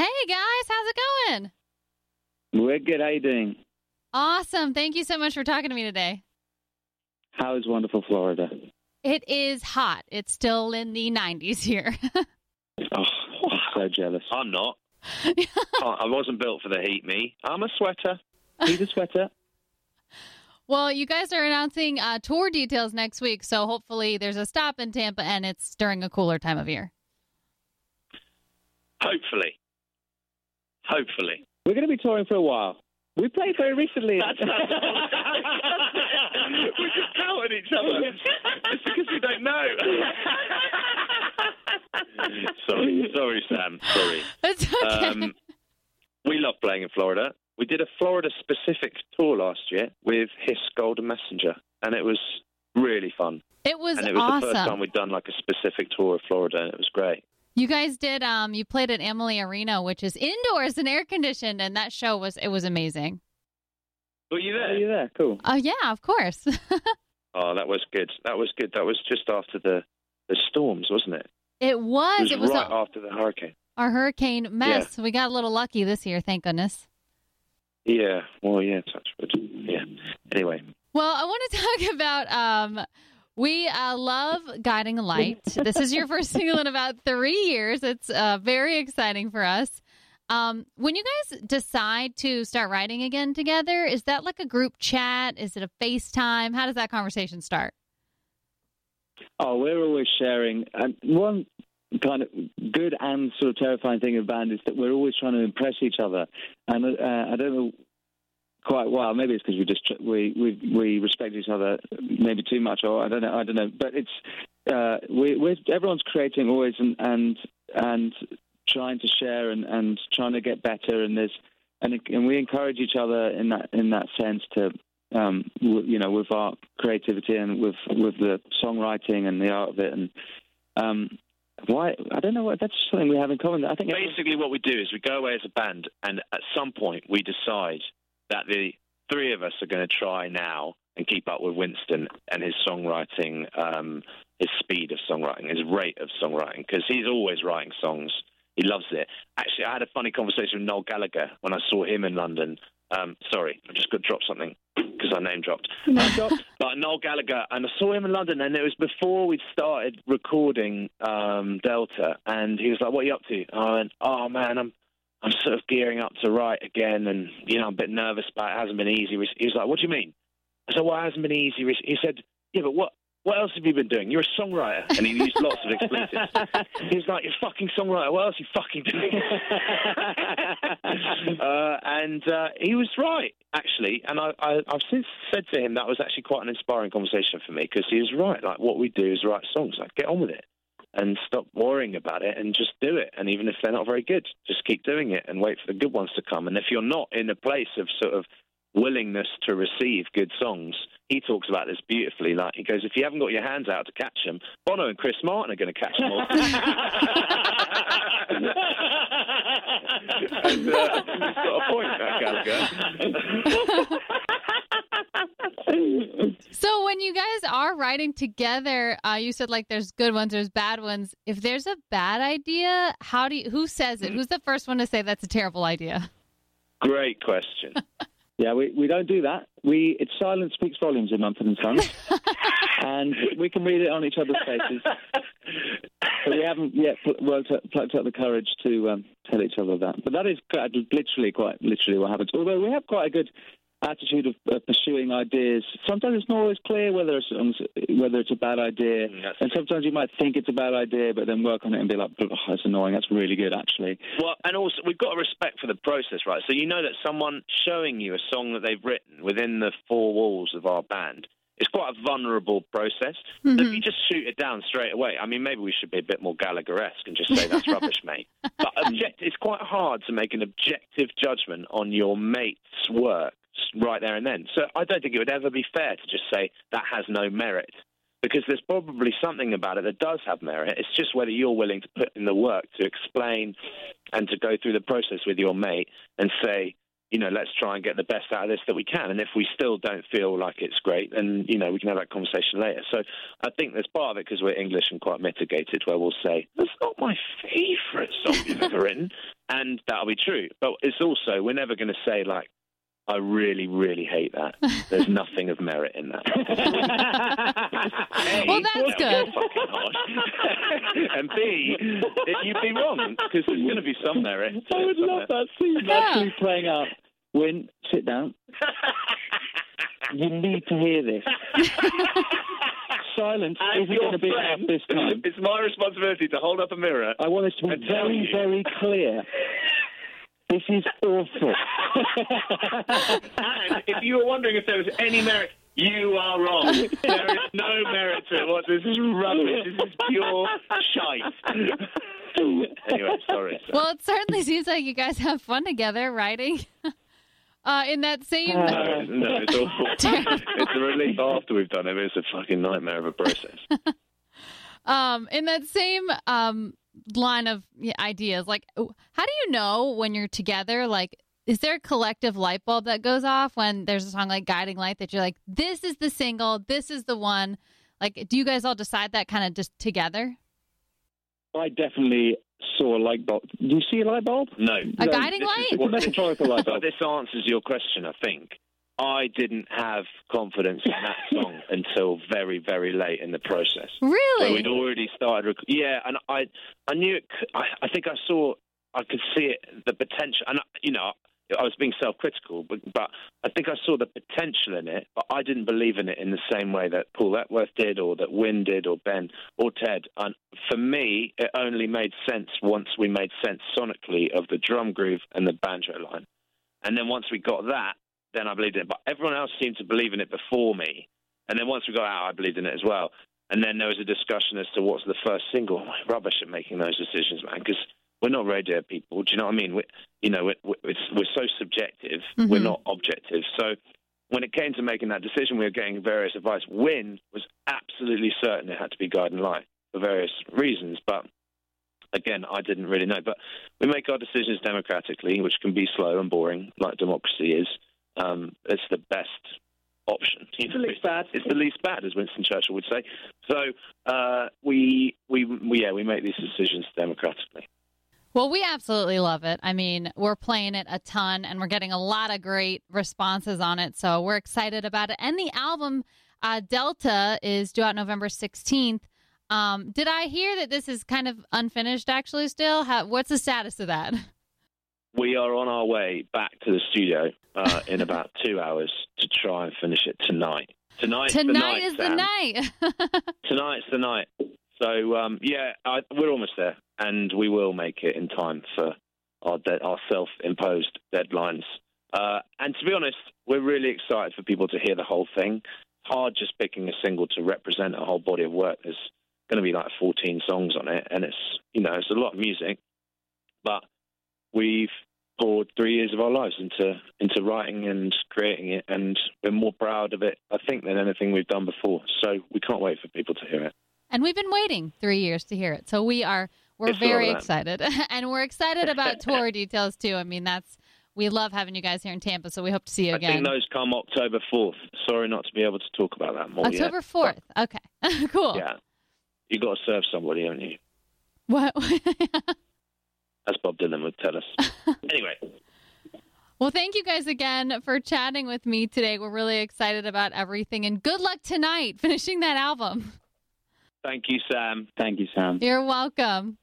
Hey guys, how's it going? We're good. How you doing? Awesome. Thank you so much for talking to me today. How is wonderful Florida? It is hot. It's still in the 90s here. Oh, so jealous. I'm not. I wasn't built for the heat, me. I'm a sweater. Need a sweater? well, you guys are announcing uh, tour details next week, so hopefully there's a stop in Tampa and it's during a cooler time of year. Hopefully. Hopefully. We're going to be touring for a while. We played very recently. We're just counting each other. It's because we don't know. sorry, sorry, Sam. Sorry. It's okay. Um, we love playing in Florida. We did a Florida-specific tour last year with His Golden Messenger, and it was really fun. it was, and it was awesome. the first time we'd done like a specific tour of Florida, and it was great. You guys did. Um, you played at Amalie Arena, which is indoors and air conditioned, and that show was it was amazing. Were you Are there? you there? Cool. Oh yeah, of course. Oh, that was good. That was good. That was just after the the storms, wasn't it? it was. It It was, was, right a- after the hurricane. our hurricane mess. We got a little lucky this year, thank goodness. Yeah. Well, yeah. Touch wood. Yeah. Anyway, Well, I want to talk about. Um, we uh, love Guiding Light. this is your first single in about three years. It's uh, very exciting for us. Um, when you guys decide to start writing again together, is that like a group chat? Is it a FaceTime? How does that conversation start? Oh, we're always sharing. And one kind of good and sort of terrifying thing of band is that we're always trying to impress each other. And uh, I don't know quite well. Maybe it's because we just we we we respect each other maybe too much, or I don't know. I don't know. But it's uh, we we're everyone's creating always and and and trying to share and and trying to get better. And there's and and we encourage each other in that in that sense to um, you know, with our creativity and with with the songwriting and the art of it, and um, why I don't know what that's something we have in common. I think basically, what we do is we go away as a band, and at some point we decide that the three of us are going to try now and keep up with Winston and his songwriting, um, his speed of songwriting, his rate of songwriting, because he's always writing songs. He loves it. Actually, I had a funny conversation with Noel Gallagher when I saw him in London. Um, sorry, I just got to drop something because I name dropped. But Noel Gallagher, and I saw him in London, and it was before we'd started recording um, Delta, and he was like, "What are you up to?" I went, "Oh man, I'm I'm sort of gearing up to write again, and you know, I'm a bit nervous, but it hasn't been easy." He was like, "What do you mean?" I said, "Well, it hasn't been easy." He said, "Yeah, but what?" What else have you been doing? You're a songwriter, and he used lots of expletives. He was like, "You're a fucking songwriter. What else are you fucking doing?" uh, and uh, he was right, actually. And I, I, I've since said to him that was actually quite an inspiring conversation for me because he was right. Like, what we do is write songs. Like, get on with it and stop worrying about it and just do it. And even if they're not very good, just keep doing it and wait for the good ones to come. And if you're not in a place of sort of willingness to receive good songs, he talks about this beautifully. Like he goes, if you haven't got your hands out to catch them, Bono and Chris Martin are going to catch them all. and uh, he's got a point, that Gallagher. So when you guys are writing together, uh, you said like there's good ones, there's bad ones. If there's a bad idea, how do you? Who says it? Who's the first one to say that's a terrible idea? Great question. Yeah, we, we don't do that. We it's silence speaks volumes in Mumford and Sons, and we can read it on each other's faces. But we haven't yet worked up, plucked up the courage to um, tell each other that. But that is quite, literally quite literally what happens. Although we have quite a good attitude of uh, pursuing ideas. Sometimes it's not always clear whether it's whether it's a bad idea, Mm, that's- and sometimes you might think it's a bad idea, but then work on it and be like, oh, "That's annoying. That's really good, actually." Well, and also we've got a respect for the process, right? So you know that someone showing you a song that they've written within the four walls of our band. It's quite a vulnerable process. So if you just shoot it down straight away, I mean, maybe we should be a bit more Gallagher-esque and just say that's rubbish, mate. But object, it's quite hard to make an objective judgment on your mate's work right there and then. So I don't think it would ever be fair to just say that has no merit because there's probably something about it that does have merit. It's just whether you're willing to put in the work to explain and to go through the process with your mate and say, you know, let's try and get the best out of this that we can. And if we still don't feel like it's great, then, you know, we can have that conversation later. So I think there's part of it because we're English and quite mitigated where we'll say, that's not my favourite song you've ever written. And that'll be true. But it's also, we're never going to say, like, I really, really hate that. There's nothing of merit in that. a, well, that's good. and B, it, you'd be wrong because there's going to be some merit. I would love that scene Yeah. actually playing out. Win, sit down. You need to hear this. Silence As isn't going to be enough this time. It's my responsibility to hold up a mirror. I want this to be very, very clear. This is awful. and if you were wondering if there was any merit, you are wrong. There is no merit to it. What this is rubbish. This is pure shite. anyway, sorry. Well, it certainly seems like you guys have fun together writing. Uh, in that same Uh, No, no, it's awful. it's a relief after we've done it. but It's a fucking nightmare of a process. um in that same um line of ideas like oh, how do you know when you're together like is there a collective light bulb that goes off when there's a song like guiding light that you're like this is the single this is the one like do you guys all decide that kind of just together I definitely saw a light bulb. Do you see a light bulb? No. a No, guiding this is light It's a metaphorical light But bulb. this answers your question, I think. I didn't have confidence in that song until very, very late in the process. So really we'd already started. Rec- yeah, and I, I knew it. I, I think I saw. I could see it, the potential, and I, you know, I was being self-critical, but, but I think I saw the potential in it, but I didn't believe in it in the same way that Paul Epworth did, or that Win did, or Ben, or Ted. And for me, it only made sense once we made sense sonically of the drum groove and the banjo line, and then once we got that, then I believed in it. But everyone else seemed to believe in it before me, and then once we got out, I believed in it as well. And then there was a discussion as to what's the first single. Rubbish at making those decisions, man, because we're not radio people. Do you know what I mean? We, you know, we're, we're, we're so subjective. We're Mhm. not objective. So when it came to making that decision, we were getting various advice. Win was absolutely certain it had to be Guiding Light for various reasons, but again, I didn't really know. But we make our decisions democratically, which can be slow and boring, like democracy is. Um, it's the best option. You It's the least bad. It's the least bad, as Winston Churchill would say. So uh, we, we, we, yeah, we make these decisions democratically. Well, we absolutely love it. I mean, we're playing it a ton and we're getting a lot of great responses on it. So we're excited about it. And the album, uh, Delta, is due out November 16th. Um, did I hear that this is kind of unfinished actually still? How, what's the status of that? We are on our way back to the studio uh, in about two hours to try and finish it tonight. Tonight's the Tonight night, is the Sam. night. Tonight's the night. So um, yeah, I, we're almost there, and we will make it in time for our de- our self-imposed deadlines. Uh, and to be honest, we're really excited for people to hear the whole thing. Hard just picking a single to represent a whole body of work. There's going to be like 14 songs on it, and it's you know it's a lot of music, but we've poured three years of our lives into into writing and creating it, and we're more proud of it, I think, than anything we've done before. So we can't wait for people to hear it. and we've been waiting three years to hear it. So we are we're It's very excited. and we're excited about tour details too. I mean, that's we love having you guys here in Tampa, so we hope to see you I again. think those come October 4th. Sorry not to be able to talk about that more. October 4th. Okay. cool. Yeah. you got to serve somebody, haven't you? What? As Bob Dylan would tell us. anyway, well, thank you guys again for chatting with me today. We're really excited about everything and good luck tonight finishing that album. thank you, Sam. Thank you, Sam. You're welcome.